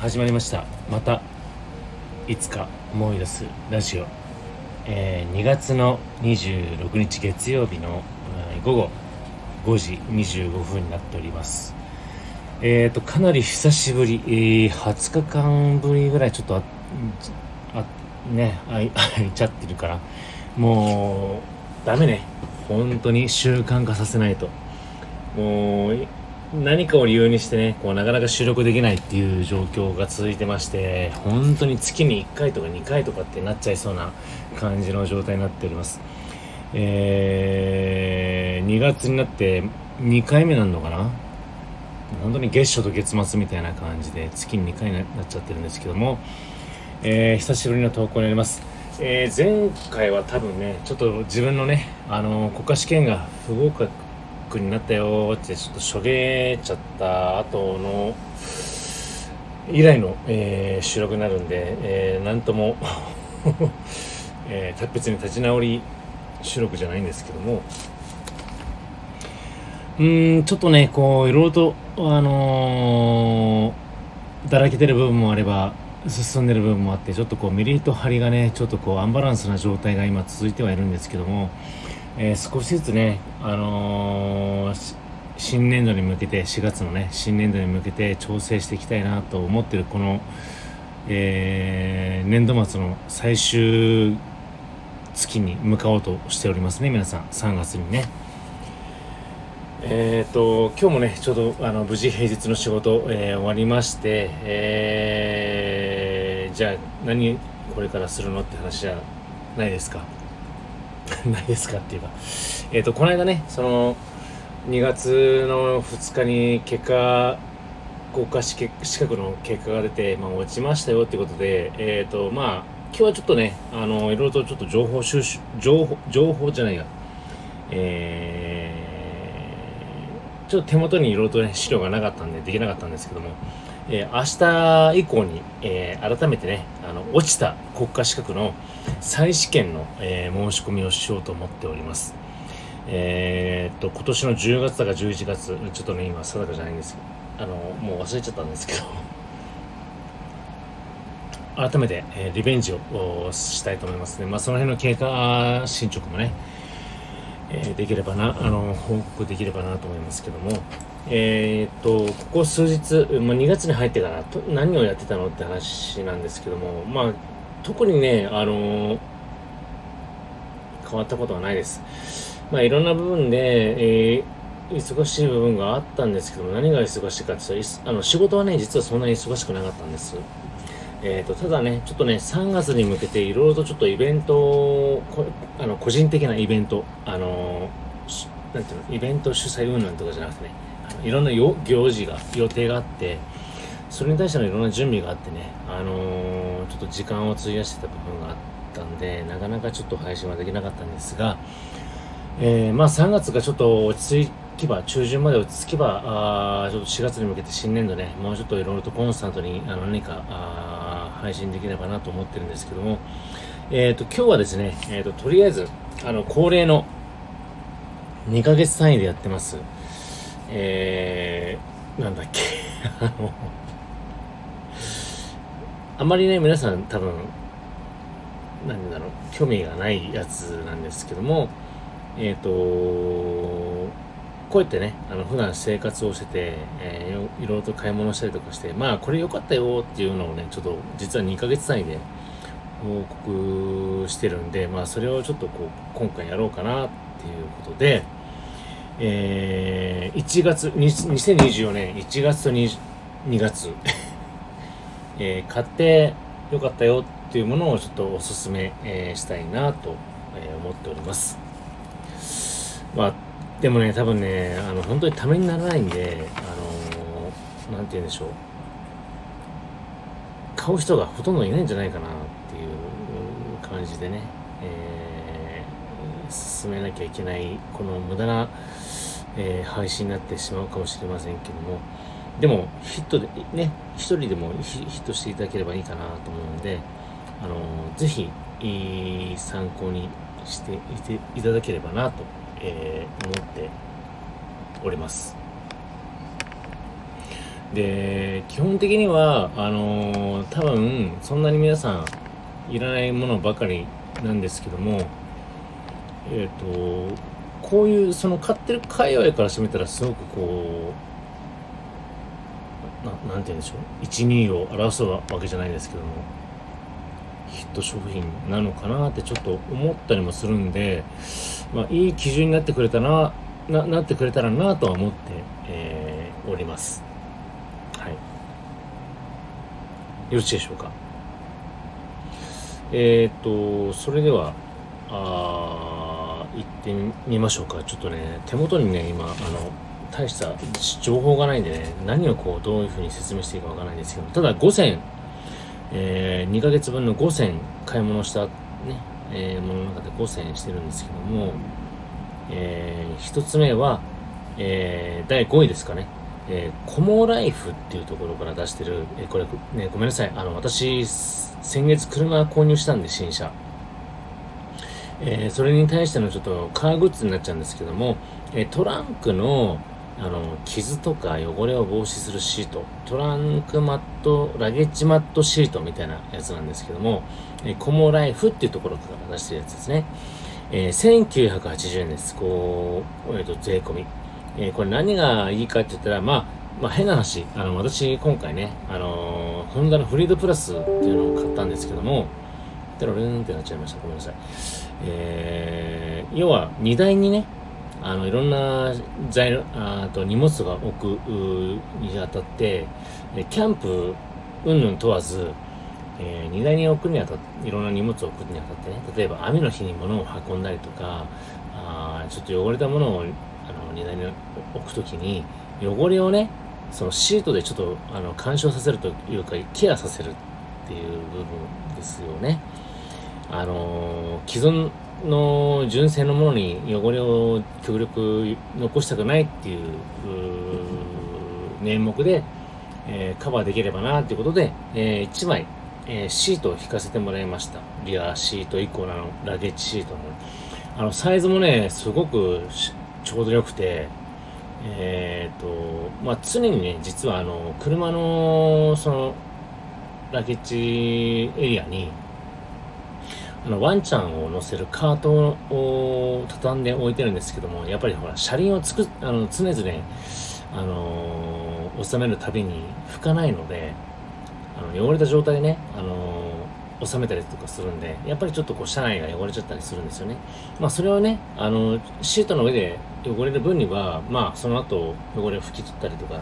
始まりました。またいつか思い出すラジオ、えー、2月の26日月曜日の、午後5時25分になっております。えーとかなり久しぶり、えー、20日間ぶりぐらいちょっとああねあい いちゃってるから。もうダメね。本当に習慣化させないと。もう何かを理由にしてね、こうなかなか収録できないっていう状況が続いてまして、本当に月に1回とか2回とかってなっちゃいそうな感じの状態になっております。えー、2月になって2回目なのかな？本当に月初と月末みたいな感じで月に2回になっちゃってるんですけども、えー、久しぶりの投稿になります。えー、前回は多分ね、ちょっと自分のね、あの国家試験が不合格クになったよってちょっとしょげちゃった後の以来の、えー、収録になるんで、えー、なんとも えー、達筆に立ち直り収録じゃないんですけども。うんちょっとねこういろいろとあのー、だらけてる部分もあれば進んでる部分もあってちょっとこうメリット張りがねちょっとこうアンバランスな状態が今続いてはいるんですけどもえー、少しずつね、あのー、新年度に向けて、4月のね、新年度に向けて調整していきたいなと思ってるこの、えー、年度末の最終月に向かおうとしておりますね、皆さん、3月にね。えっ、と、今日もね、ちょうどあの無事平日の仕事、えー、終わりまして、えー、じゃあ何これからするのって話じゃないですか。ないですかっていうか、えっ、ー、と、この間ね、その、2月の2日に結果、国家資格の結果が出て、まあ、落ちましたよってことで、えっ、ー、と、まあ、今日はちょっとね、あの、いろいろとちょっと情報収集、情報、情報じゃないや、えー、ちょっと手元にいろいろとね、資料がなかったんで、できなかったんですけども、えー、明日以降に、えー、改めてね、あの、落ちた国家資格の再試験の、えー、申し込みをしようと思っております。えー、っと、今年の10月だか11月、ちょっとね、今定かじゃないんですけど、あの、もう忘れちゃったんですけど、改めて、えー、リベンジをしたいと思いますね。まあ、その辺の経過進捗もね、え、できればな、あの、報告できればなと思いますけども、えー、っと、ここ数日、まあ、2月に入ってからと何をやってたのって話なんですけども、まあ、特にね、あの変わったことはないです。まあ、いろんな部分で、えー、忙しい部分があったんですけども、何が忙しいかって言ったら、あの、仕事はね、実はそんなに忙しくなかったんです。えーと、ただね、ちょっとね、3月に向けていろいろとちょっとイベント、あの個人的なイベント、あのなんていうの、イベント主催運動とかじゃなくてね、いろんな行事が予定があってそれに対してのいろんな準備があってね、あのー、ちょっと時間を費やしてた部分があったんでなかなかちょっと配信はできなかったんですが、えー、まあ3月がちょっと落ち着けば中旬まで落ち着けばあちょっと4月に向けて新年度ねもうちょっといろいろとコンスタントにあの何かあ配信できればなと思ってるんですけども、えーと、今日はですね、えーと、とりあえずあの恒例の2ヶ月単位でやってます。えー、なんだっけ。あのあまりね皆さん多分何だろう興味がないやつなんですけども。えっ、ー、とこうやってねあの普段生活をしてて、えー、いろいろと買い物したりとかしてまあこれ良かったよっていうのをねちょっと実は2ヶ月単位で報告してるんでまあそれをちょっとこう今回やろうかなっていうことでえー、1月、2024年1月と 2, 2月、えー、買ってよかったよっていうものをちょっとおすすめ、えー、したいなと、思っております。まあ、でもね、多分ね、あの、本当にためにならないんで、あのー、なんて言うんでしょう。買う人がほとんどいないんじゃないかなっていう感じでね、えー、進めなきゃいけない、この無駄な、えー、配信になってしまうかもしれませんけどもでもヒットでね一人でもヒットしていただければいいかなと思うのであのー、ぜひ、いい参考にしていていただければなと、えー、思っております。で、基本的には、あのー、多分、そんなに皆さん、いらないものばかりなんですけども、えっ、ー、と、こういう、その買ってる界隈からしてみたら、すごくこう、ななんて言うんでしょう、1、2を表すわけじゃないですけども、ヒット商品なのかなってちょっと思ったりもするんで、まあ、いい基準になってくれたな、ななってくれたらなとは思って、えー、おります。はい。よろしいでしょうか。えっ、と、それでは、あ行ってみましょうか。ちょっとね、手元にね、今、あの、大した情報がないんでね、何をこう、どういうふうに説明していいかわからないんですけど、ただ5選、えー、2ヶ月分の5選買い物した、ね、えー、ものの中で5選してるんですけども、えー、1つ目は、えー、第5位ですかね。えー、コモライフっていうところから出してる、えー、これ、ね、ごめんなさい。あの、私、先月車購入したんで、新車。えー、それに対してのちょっとカーグッズになっちゃうんですけども、えー、トランクの、あの、傷とか汚れを防止するシート、トランクマット、ラゲッジマットシートみたいなやつなんですけども、えー、コモライフっていうところから出してるやつですね。えー、1980円です。こう、えっ、ー、と、税込み。えー、これ何がいいかって言ったら、まあ、まあ変な話、あの、私今回ね、あの、ホンダのフリードプラスっていうのを買ったんですけども、テロルンってなっちゃいました。ごめんなさい。えー、要は荷台にね、あの、いろんな材料、あと荷物が置くにあたって、キャンプ、うんぬん問わず、えー、荷台に置くにあたって、いろんな荷物を置くにあたってね、例えば雨の日に物を運んだりとか、あちょっと汚れたものをあの荷台に置くときに、汚れをね、そのシートでちょっとあの干渉させるというか、ケアさせるっていう部分ですよね。あの既存の純正のものに汚れを極力残したくないっていう名目で、えー、カバーできればなっていうことで、えー、1枚、えー、シートを引かせてもらいました。リアシート1個のラゲッジシートの。あの、サイズもね、すごくちょうど良くて、えっ、と、まあ、常にね、実はあの、車の、その、ラゲッジエリアに、あの、ワンちゃんを乗せるカートを畳んで置いてるんですけども、やっぱりほら、車輪をつく、あの、常々、あのー、収めるたびに拭かないので、あの、汚れた状態でね、あのー、収めたりとかするんで、やっぱりちょっとこう、車内が汚れちゃったりするんですよね。まあ、それをね、あの、シートの上で汚れる分には、まあ、その後、汚れを拭き取ったりとか、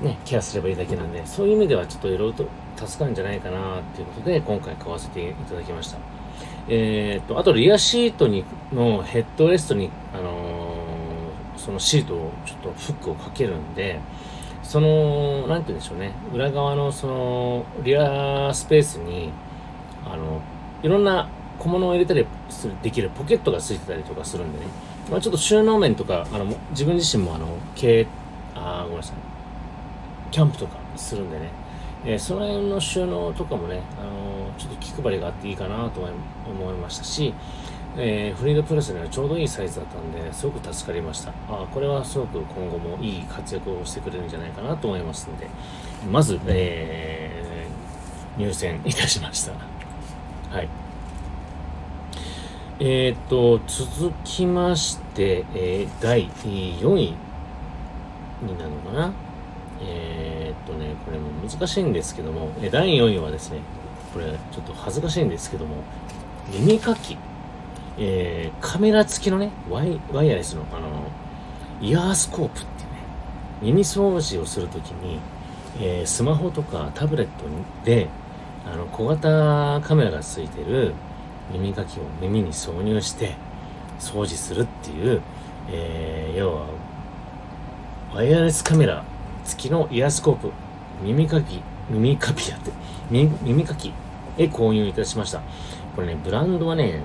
ね、ケアすればいいだけなんで、そういう意味ではちょっといろいろと助かるんじゃないかなっていうことで、今回買わせていただきました。えー、っと、あとリアシートに、のヘッドレストに、あのー、そのシートをちょっとフックをかけるんで、その、なんて言うんでしょうね、裏側のその、リアスペースに、あの、いろんな小物を入れたりする、できるポケットがついてたりとかするんでね、まあ、ちょっと収納面とか、あの、自分自身もあの、経あごめんなさい、キャンプとかするんでね、えー、その辺の収納とかもね、あの、ちょっと気配りがあっていいかなと思いましたし、えー、フリードプラスにはちょうどいいサイズだったんで、すごく助かりました。あこれはすごく今後もいい活躍をしてくれるんじゃないかなと思いますので、まず、えー、入選いたしました。はい。えっ、と、続きまして、えー、第4位になるのかな。えー、っとね、これも難しいんですけども、え第4位はですね、これちょっと恥ずかしいんですけども、耳かき、えー、カメラ付きのね、ワイワイヤレスの、あの、イヤースコープっていうね、耳掃除をするときに、えー、スマホとかタブレットで、あの、小型カメラが付いてる耳かきを耳に挿入して掃除するっていう、えー、要は、ワイヤレスカメラ付きのイヤースコープ、耳かき、耳かきやって、耳耳かき。へ購入いたしました。これね、ブランドはね、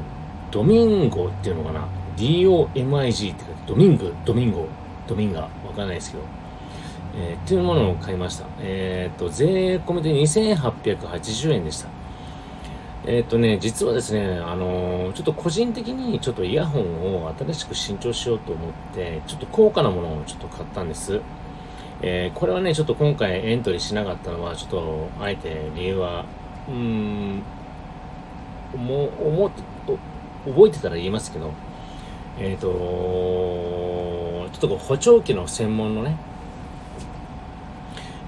ドミンゴっていうのかな ?DOMIG って書いて、ドミング、ドミンゴ、ドミンガ、わかんないですけど。えー、っていうものを買いました。えっ、と、税込みで2880円でした。えっ、とね、実はですね、あの、ちょっと個人的にちょっとイヤホンを新しく新調しようと思って、ちょっと高価なものをちょっと買ったんです。えー、これはね、ちょっと今回エントリーしなかったのは、ちょっと、あえて理由は、うん、もう、思って、覚えてたら言いますけど、えっ、ー、と、ちょっとこう補聴器の専門のね、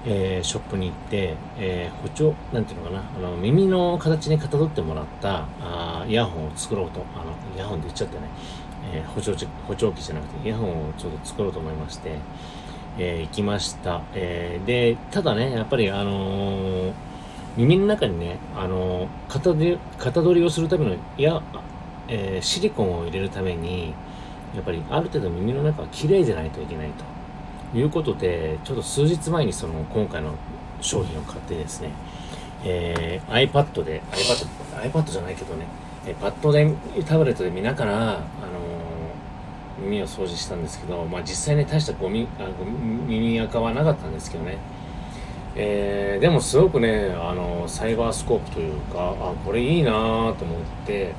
えー、ショップに行って、えー、補聴、なんていうのかな、あの、耳の形にかたどってもらったあイヤホンを作ろうと、あの、イヤホンで言っちゃってね、えー、補聴器、補聴器じゃなくてイヤホンをちょっと作ろうと思いまして、えー、行きました。えー、で、ただね、やっぱりあのー、耳の中にね、あのー、型で、型取りをするための、いや、えー、シリコンを入れるために、やっぱりある程度耳の中は綺麗でないといけないと。いうことで、ちょっと数日前にその今回の商品を買ってですね、えー、iPad で、iPad、iPad じゃないけどね、えパッドで、タブレットで見ながら、あのー、耳を掃除したんですけど、まあ実際ね、大したゴミ、あゴ耳垢はなかったんですけどね、えー、でもすごくね、あのサイバースコープというか、あ、これいいなぁと思って、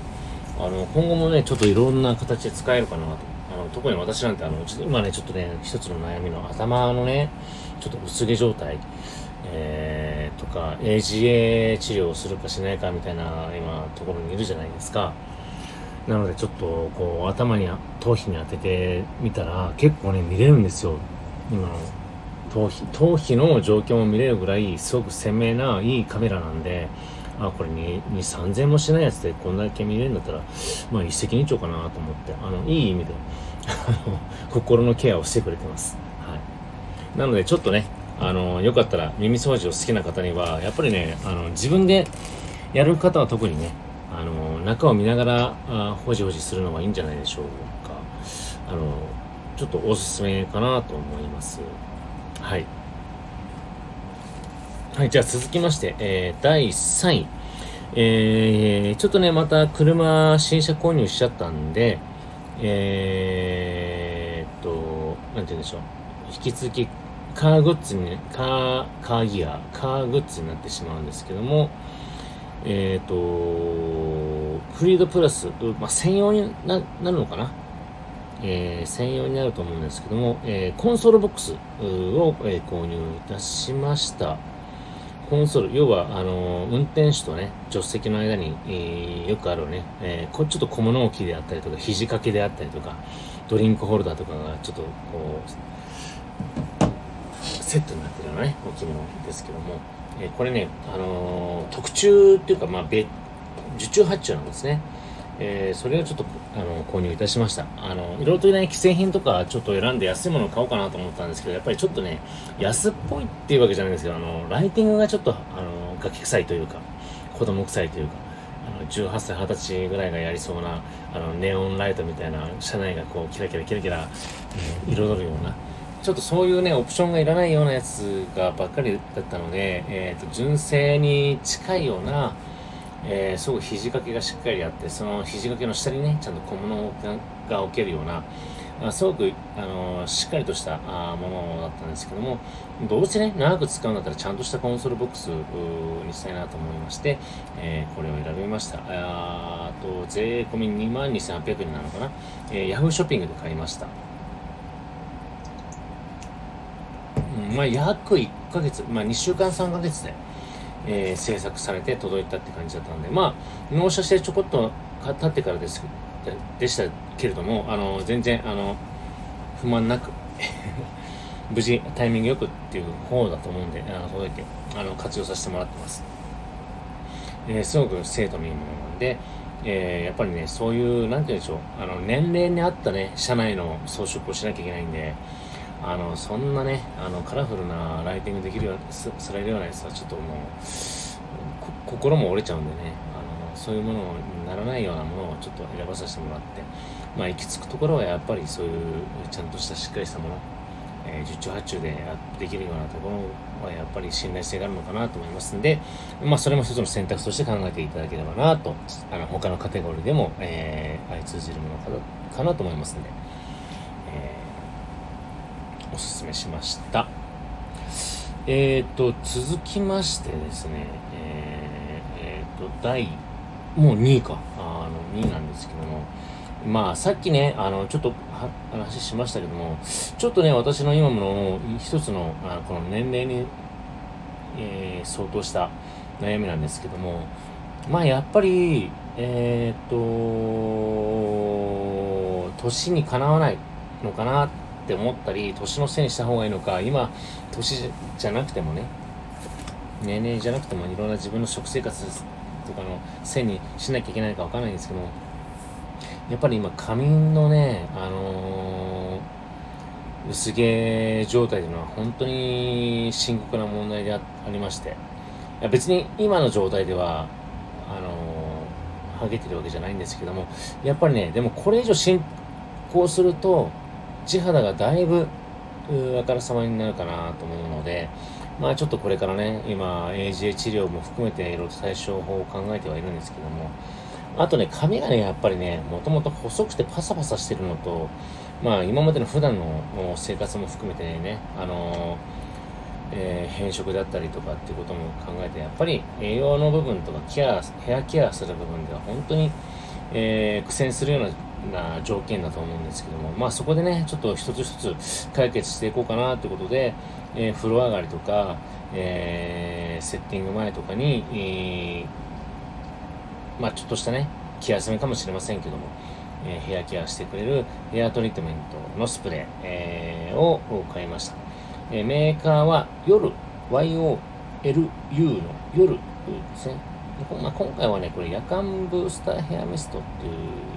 あの、今後もね、ちょっといろんな形で使えるかなと。あの、特に私なんて、あの、ちょっと今ね、ちょっとね、一つの悩みの頭のね、ちょっと薄毛状態、えー、とか、AGA 治療をするかしないかみたいな、今、ところにいるじゃないですか。なので、ちょっと、こう、頭に、頭皮に当ててみたら、結構ね、見れるんですよ。今の、頭皮、頭皮の状況も見れるぐらい、すごく鮮明ないいカメラなんで、あ、これに、2、3000もしないやつでこんだけ見れるんだったら、まあ一石二鳥かなと思って、あの、いい意味で、心のケアをしてくれてます。はい。なのでちょっとね、あの、よかったら耳掃除を好きな方には、やっぱりね、あの、自分でやる方は特にね、あの、中を見ながら、あほじほじするのはいいんじゃないでしょうか。あの、ちょっとおすすめかなと思います。はい。はい、じゃあ続きまして、えー、第3位。えー、ちょっとね、また車新車購入しちゃったんで、えー、っと、なんて言うんでしょう。引き続きカーグッズに、カー、カーギア、カーグッズになってしまうんですけども、えっ、と、フリードプラス、まあ、専用にななるのかなえー、専用になると思うんですけども、えー、コンソールボックスを、えー、購入いたしました。コンソール、要は、あの運転手とね、助手席の間に、えー、よくあるね、えー、こちょっと小物置きであったりとか、肘掛けであったりとか、ドリンクホルダーとかがちょっとこう、セットになってるようなね、置物ですけども、えー、これね、あの特注っていうか、まあ、受注発注なんですね。えー、それをちょっとあの購入いたしました。あの、いろいろとね、既製品とかちょっと選んで安いものを買おうかなと思ったんですけど、やっぱりちょっとね、安っぽいっていうわけじゃないんですけど、あの、ライティングがちょっと、あの、ガキ臭いというか、子供臭いというか、あの、18歳、20歳ぐらいがやりそうな、あの、ネオンライトみたいな、車内がこう、キラキラキラキラ、えー、彩るような、ちょっとそういうね、オプションがいらないようなやつがばっかりだったので、えっ、ー、と、純正に近いような、えー、すごく肘掛けがしっかりあって、その肘掛けの下にね、ちゃんと小物が置けるような、あすごく、あのー、しっかりとしたあものだったんですけども、どうせね、長く使うんだったらちゃんとしたコンソールボックスにしたいなと思いまして、えー、これを選びました。あと、税込み22,800円なのかな、えー、ヤフーショッピングで買いました。うん、まあ、約1ヶ月、まあ、2週間3ヶ月で、えー、制作されて届いたって感じだったので、まあ、納車してちょこっと経ってからですでしたけれども、あの、全然、あの、不満なく 無事、タイミングよくっていう方だと思うんで、あの届いて、あの、活用させてもらってます。えー、すごく精度のいいものなんで、えー、やっぱりね、そういう、なんて言うんでしょう、あの、年齢に合ったね、社内の装飾をしなきゃいけないんで、あの、そんなね、あの、カラフルなライティングできるようされるようなやつはちょっともう、心も折れちゃうんでね、あの、そういうものにならないようなものをちょっと選ばさせてもらって、まあ、行き着くところはやっぱりそういう、ちゃんとしたしっかりしたもの、えー、受注発注でできるようなところはやっぱり信頼性があるのかなと思いますんで、まあ、それも一つの選択として考えていただければなと、あの、他のカテゴリーでも、えー、相通じるものかなと思いますんで、おすすめしました。えっ、ー、と、続きましてですね、えっ、ー、えー、と、第、もう2位か。あの、2位なんですけども、まあ、さっきね、あの、ちょっと話しましたけども、ちょっとね、私の今の一つの、あこの年齢に、えー、相当した悩みなんですけども、まあやっぱり、えー、っと、年にかなわないのかなっって思ったり、年のせいにした方がいいのか、今、年じゃなくてもね、年齢じゃなくてもいろんな自分の食生活とかのせいにしなきゃいけないかわからないんですけども、やっぱり今、仮眠のね、あのー、薄毛状態というのは本当に深刻な問題でありまして、いや別に今の状態では、あのー、ハゲてるわけじゃないんですけども、やっぱりね、でもこれ以上進行すると、地肌がだいぶあからさまになるかなと思うので、まあちょっとこれからね、今 AGA 治療も含めていろいろと対処法を考えてはいるんですけども、あとね、髪がね、やっぱりね、もともと細くてパサパサしてるのと、まあ今までの普段の生活も含めてね、あのえー、変色だったりとかっていうことも考えて、やっぱり栄養の部分とかケア、ヘアケアする部分では本当に、えー、苦戦するようなな条件だと思うんですけども、まあそこでね、ちょっと一つ一つ解決していこうかなってことで、えー、風呂上がりとか、えー、セッティング前とかに、えーまあ、ちょっとしたね、気休めかもしれませんけども、えー、ヘアケアしてくれるヘアトリートメントのスプレー、えー、を買いました。えー、メーカーは夜、YOLU の夜ですね。まあ、今回はね、これ夜間ブースターヘアミストっていう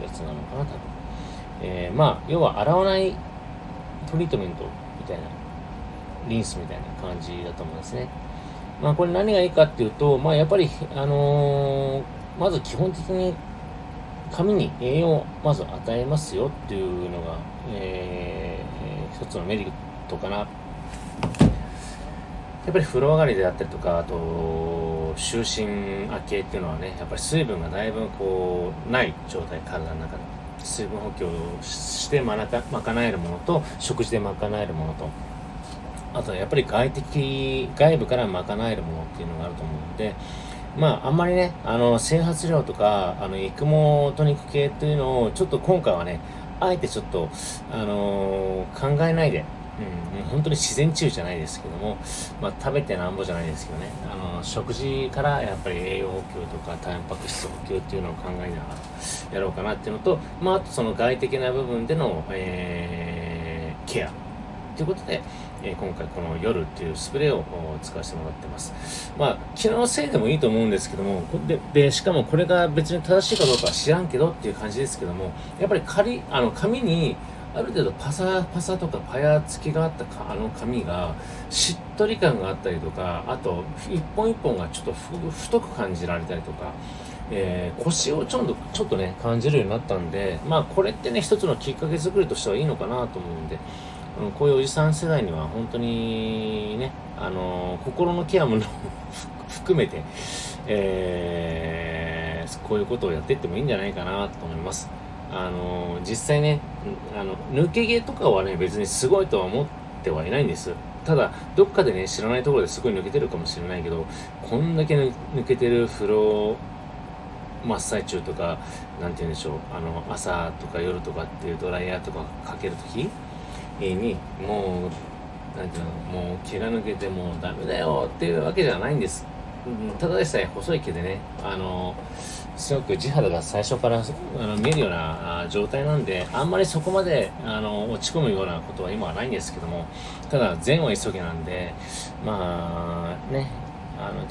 やつなのかな、多分。えー、まあ、要は洗わないトリートメントみたいな、リンスみたいな感じだと思うんですね。まあ、これ何がいいかっていうと、まあ、やっぱり、あのーまず基本的に髪に栄養をまず与えますよっていうのが、えー、一つのメリットかな。やっぱり風呂上がりであったりとか、あと、就寝明けっていうのはね、やっぱり水分がだいぶこう、ない状態、体の中で。水分補給をして賄えるものと、食事で賄えるものと、あとはやっぱり外的、外部から賄えるものっていうのがあると思うので、まあ、あんまりね、あの、整髪料とか、あの、育毛トニック系っていうのを、ちょっと今回はね、あえてちょっと、あのー、考えないで、うん、本当に自然治癒じゃないですけども、まあ、食べてなんぼじゃないですけどね、あの、食事からやっぱり栄養補給とか、タンパク質補給っていうのを考えながらやろうかなっていうのと、まあ、あとその外的な部分での、えー、ケアということで、えー、今回この夜っていうスプレーを使わせてもらってます。まあ、気のせいでもいいと思うんですけども、で、でしかもこれが別に正しいかどうかは知らんけどっていう感じですけども、やっぱり仮、あの、紙に、ある程度パサパサとかパヤつきがあったかあの紙がしっとり感があったりとかあと一本一本がちょっと太く感じられたりとか、えー、腰をちょっとちょっとね感じるようになったんでまあこれってね一つのきっかけ作りとしてはいいのかなと思うんでこういうおじさん世代には本当にね、あの心のケアも 含めて、えー、こういうことをやっていってもいいんじゃないかなと思います。あの実際ね、あの、抜け毛とかはね、別にすごいとは思ってはいないんです。ただ、どっかでね、知らないところですごい抜けてるかもしれないけど、こんだけ抜けてる風呂真っ最中とか、なんて言うんでしょう、あの、朝とか夜とかっていうドライヤーとかかけるとき、にもうなんていうのもう毛が抜けてもうダメだよっていうわけじゃないんです、ただでさえ細い毛でねあのすごく地肌が最初からあの見えるような状態なんであんまりそこまであの落ち込むようなことは今はないんですけどもただ善は急げなんでまあねあの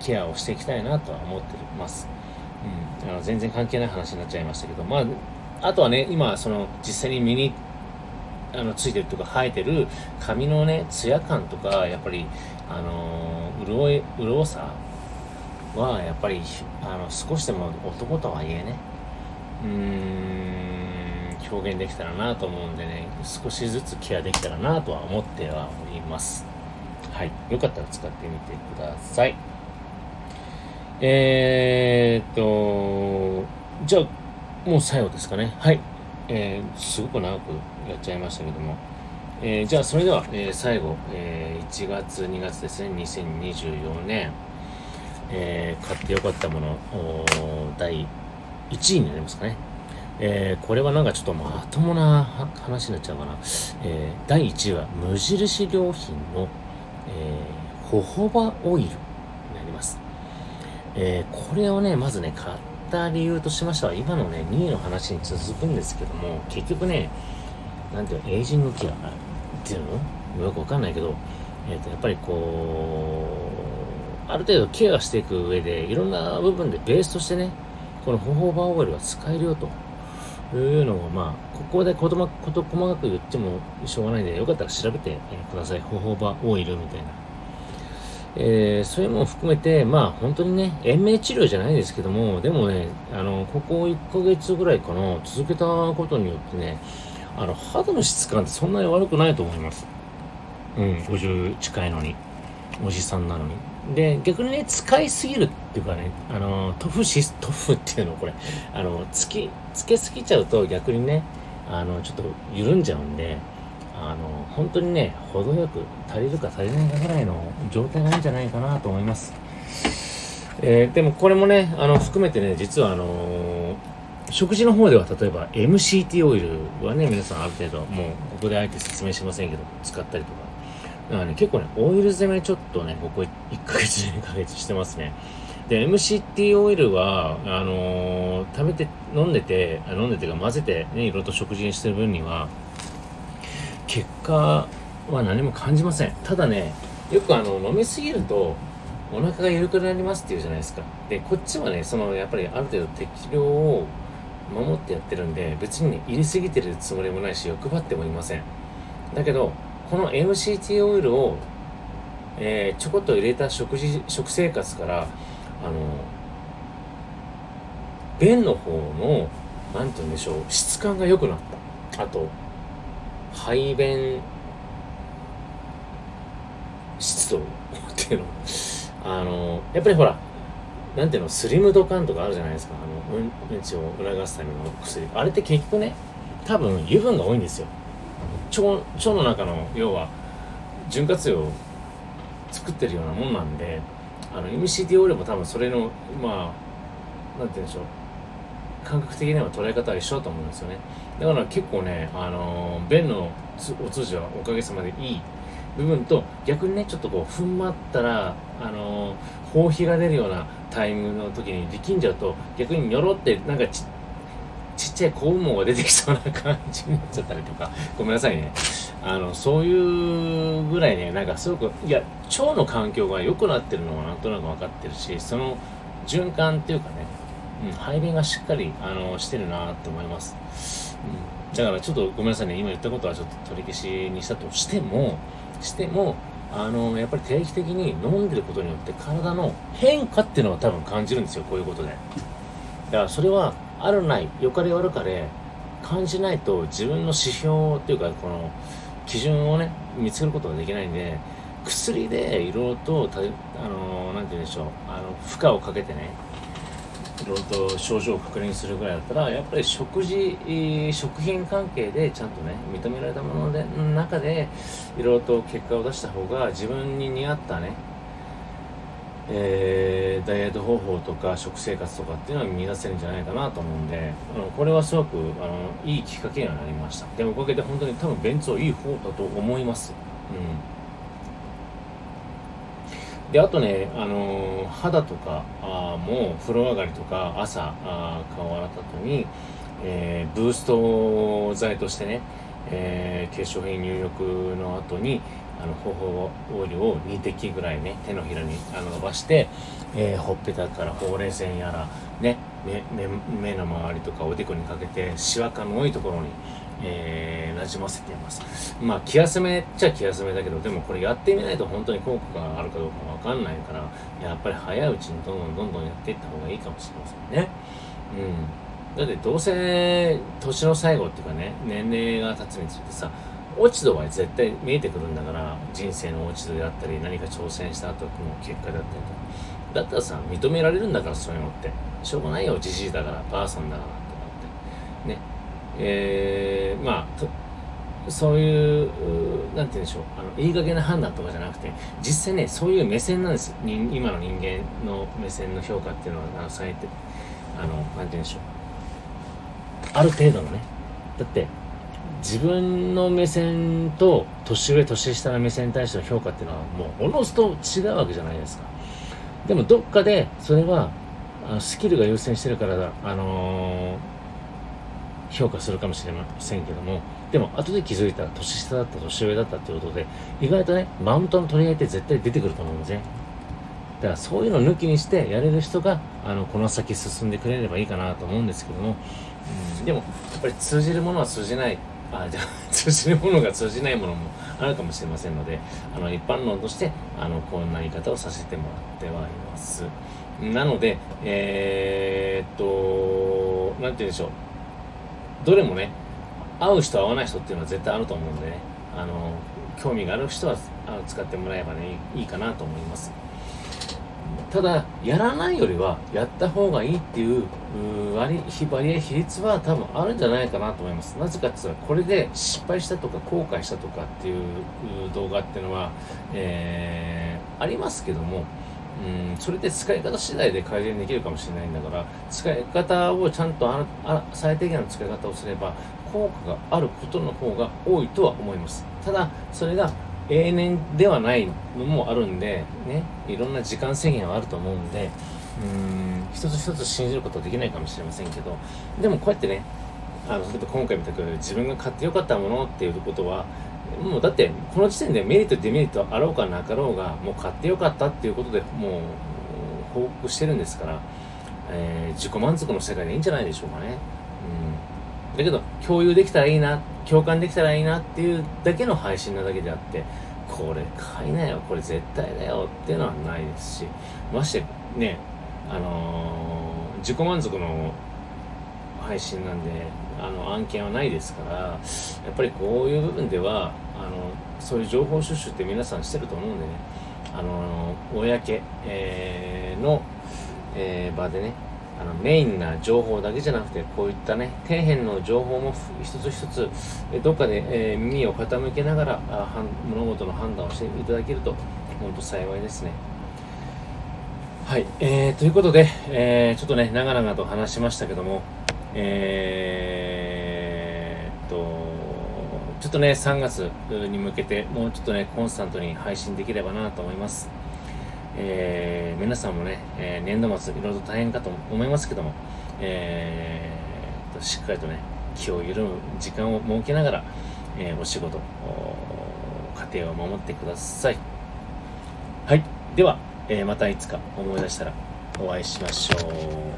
ケアをしていきたいなとは思ってます、うん、あの全然関係ない話になっちゃいましたけどまああとはね今その実際に見にあのついてるとか生えてる髪のね、ツヤ感とか、やっぱり、あのー、潤い、潤さは、やっぱり、あの、少しでも男とはいえね、うーん、表現できたらなと思うんでね、少しずつケアできたらなとは思ってはおります。はい。よかったら使ってみてください。えー、っと、じゃあ、もう最後ですかね。はい。えー、すごく長くやっちゃいましたけども、えー、じゃあそれでは、えー、最後、えー、1月2月ですね2024年、えー、買ってよかったもの第1位になりますかね、えー、これはなんかちょっとまともな話になっちゃうかな。えー、第1位は無印良品の、えー、ホホバオイルになります。えー、これをね、まずね、買った理由としましては、今のね、2位の話に続くんですけども、結局ね、なんていうの、エイジングケアっていうの？よくわかんないけど、えっ、ー、と、やっぱりこう、ある程度ケアしていく上で、いろんな部分でベースとしてね、このホホバオイルは使えるよというのを、まあ、ここでことま、こと細かく言ってもしょうがないんで、よかったら調べてください。ホホバオイルみたいな。えー、そういうのも含めて、まあ本当にね、延命治療じゃないですけども、でもね、あの、ここ1ヶ月ぐらいかな、続けたことによってね、あの、肌の質感ってそんなに悪くないと思います。うん、50近いのに。おじさんなのに。で、逆にね、使いすぎるっていうかね、あの、塗布し、塗布っていうのこれ、あの、つき、つけすぎちゃうと逆にね、あの、ちょっと緩んじゃうんで、あの、本当にね、程よく足りるか足りないかぐらいの状態がいいんじゃないかなと思います。えー、でもこれもね、あの、含めてね、実はあの、食事の方では例えば MCT オイルはね、皆さんある程度、もうここであえて説明しませんけど、使ったりとか。だからね、結構ね、オイル攻めちょっとね、ここ1ヶ月、2ヶ月してますね。で、MCT オイルは、あのー、食べて、飲んでて、飲んでてか混ぜてね、いろいろと食事にしてる分には、結果は何も感じません。ただねよくあの飲みすぎるとお腹が緩くなりますっていうじゃないですか。でこっちはねそのやっぱりある程度適量を守ってやってるんで別にね入れすぎてるつもりもないし欲張ってもいません。だけどこの MCT オイルを、えー、ちょこっと入れた食事食生活からあの便の方の何て言うんでしょう質感が良くなった。あと排便湿度 っていうの。あのやっぱりほらなんていうのスリムドカンとかあるじゃないですか。あのうんちを促すための薬。あれって結局ね多分油分が多いんですよ。腸腸の中の要は潤滑油を作ってるようなもんなんであの MCT オイルも多分それのまあなんて言うんでしょう。感覚的には捉え方は一緒だと思うんですよね。だから結構ね、あの、便のお通じはおかげさまでいい部分と逆にねちょっとこう踏ん張ったら、あのー、放皮が出るようなタイムの時に力んじゃうと逆にニョロってなんかちっちっちゃい肛門が出てきそうな感じになっちゃったりとかごめんなさいねあのそういうぐらいねなんかすごくいや腸の環境が良くなってるのはなんとなく分かってるしその循環っていうかねうん、排便がしっかり、あの、してるなって思います。うん。だからちょっとごめんなさいね、今言ったことはちょっと取り消しにしたとしても、しても、あの、やっぱり定期的に飲んでることによって体の変化っていうのは多分感じるんですよ、こういうことで。だからそれは、あるない、良かれ悪かれ、感じないと自分の指標っていうか、この、基準をね、見つけることができないんで、薬でいろいろと、あの、なんて言うんでしょう、あの、負荷をかけてね、いろいろと症状を確認するぐらいだったらやっぱり食事食品関係でちゃんとね認められたものでの中でいろいろと結果を出した方が自分に似合ったねえー、ダイエット方法とか食生活とかっていうのは見出せるんじゃないかなと思うんで、あのこれはすごくあのいいきっかけにはなりました。でもおかげで本当に多分便通いい方だと思います。うん。であとね、あのー、肌とかあも風呂上がりとか朝あ顔洗った後に、えー、ブースト剤としてね、えー、化粧品入浴の後にあの頬オイルを2滴ぐらいね手のひらにあの伸ばして、えー、ほっぺたからほうれい線やらね目の周りとかおでこにかけてシワ感の多いところにえー、なじませています。まあ、気休めっちゃ気休めだけど、でもこれやってみないと本当に効果があるかどうかわかんないから、やっぱり早いうちにどんどんどんどんやっていった方がいいかもしれませんね。うん。だってどうせ年の最後っていうかね、年齢が経つにつれてさ、落ち度は絶対見えてくるんだから、人生の落ち度であったり、何か挑戦した後の結果だったりとか。だったらさ、認められるんだからそういうのって。しょうがないよ、じじいだから、ばあさんだからとかって。ね。えー、まあ、そういう、なんて言うんでしょう、あの、いい加減な判断とかじゃなくて、実際ね、そういう目線なんです。今の人間の目線の評価っていうのは、あの、されて、あの、なんて言うんでしょう。ある程度のねだって自分の目線と年上年下の目線に対しての評価っていうのはもうおのずと違うわけじゃないですか。でもどっかでそれはあのスキルが優先してるからだ、あのー、評価するかもしれませんけどもでも後で気づいたら年下だった年上だったっていうことで意外とねマウントの取り合いって絶対出てくると思うんですね。だからそういうのを抜きにしてやれる人があのこの先進んでくれればいいかなと思うんですけども、うん、でもやっぱり通じるものは通じない。あじゃあ 通じるものが通じないものもあるかもしれませんのであの一般論としてあのこんな言い方をさせてもらってはいます。なのでえー、っと何て言うんでしょう。どれもね合う人合わない人っていうのは絶対あると思うんでね。あの興味がある人はあの使ってもらえばねいいかなと思います。ただやらないよりはやった方がいいっていう割割合比率は多分あるんじゃないかなと思います。なぜかって言ったらこれで失敗したとか後悔したとかっていう動画っていうのは、えー、ありますけどもうんそれで使い方次第で改善できるかもしれないんだから使い方をちゃんとああ最低限の使い方をすれば効果があることの方が多いとは思います。ただそれが永年ではないのもあるんで、ね、いろんな時間制限はあると思うんで、うん一つ一つ信じることはできないかもしれませんけど、でもこうやってね、あの例えば今回みたく自分が買ってよかったものっていうことは、もうだってこの時点でメリットデメリットあろうかなかろうがもう買ってよかったっていうことでもう報告してるんですから、えー、自己満足の世界でいいんじゃないでしょうかね。うん、だけど共有できたらいいな共感できたらいいなっていうだけの配信なだけであってこれ買いなよこれ絶対だよっていうのはないですしましてねあのー、自己満足の配信なんであの案件はないですからやっぱりこういう部分ではあのそういう情報収集って皆さんしてると思うんでねあの公、えー、の、えー、場でねあのメインな情報だけじゃなくてこういったね底辺の情報も一つ一つどっかで、えー、耳を傾けながらあ物事の判断をしていただけると本当幸いですね。はい、えー、ということで、えー、ちょっとね長々と話しましたけどもえー、とちょっとね3月に向けてもうちょっとねコンスタントに配信できればなと思います。えー、皆さんもね、えー、年度末いろいろと大変かと思いますけども、えー、としっかりとね、気を緩む時間を設けながら、えー、お仕事、家庭を守ってください。はい。では、え、またいつか思い出したらお会いしましょう。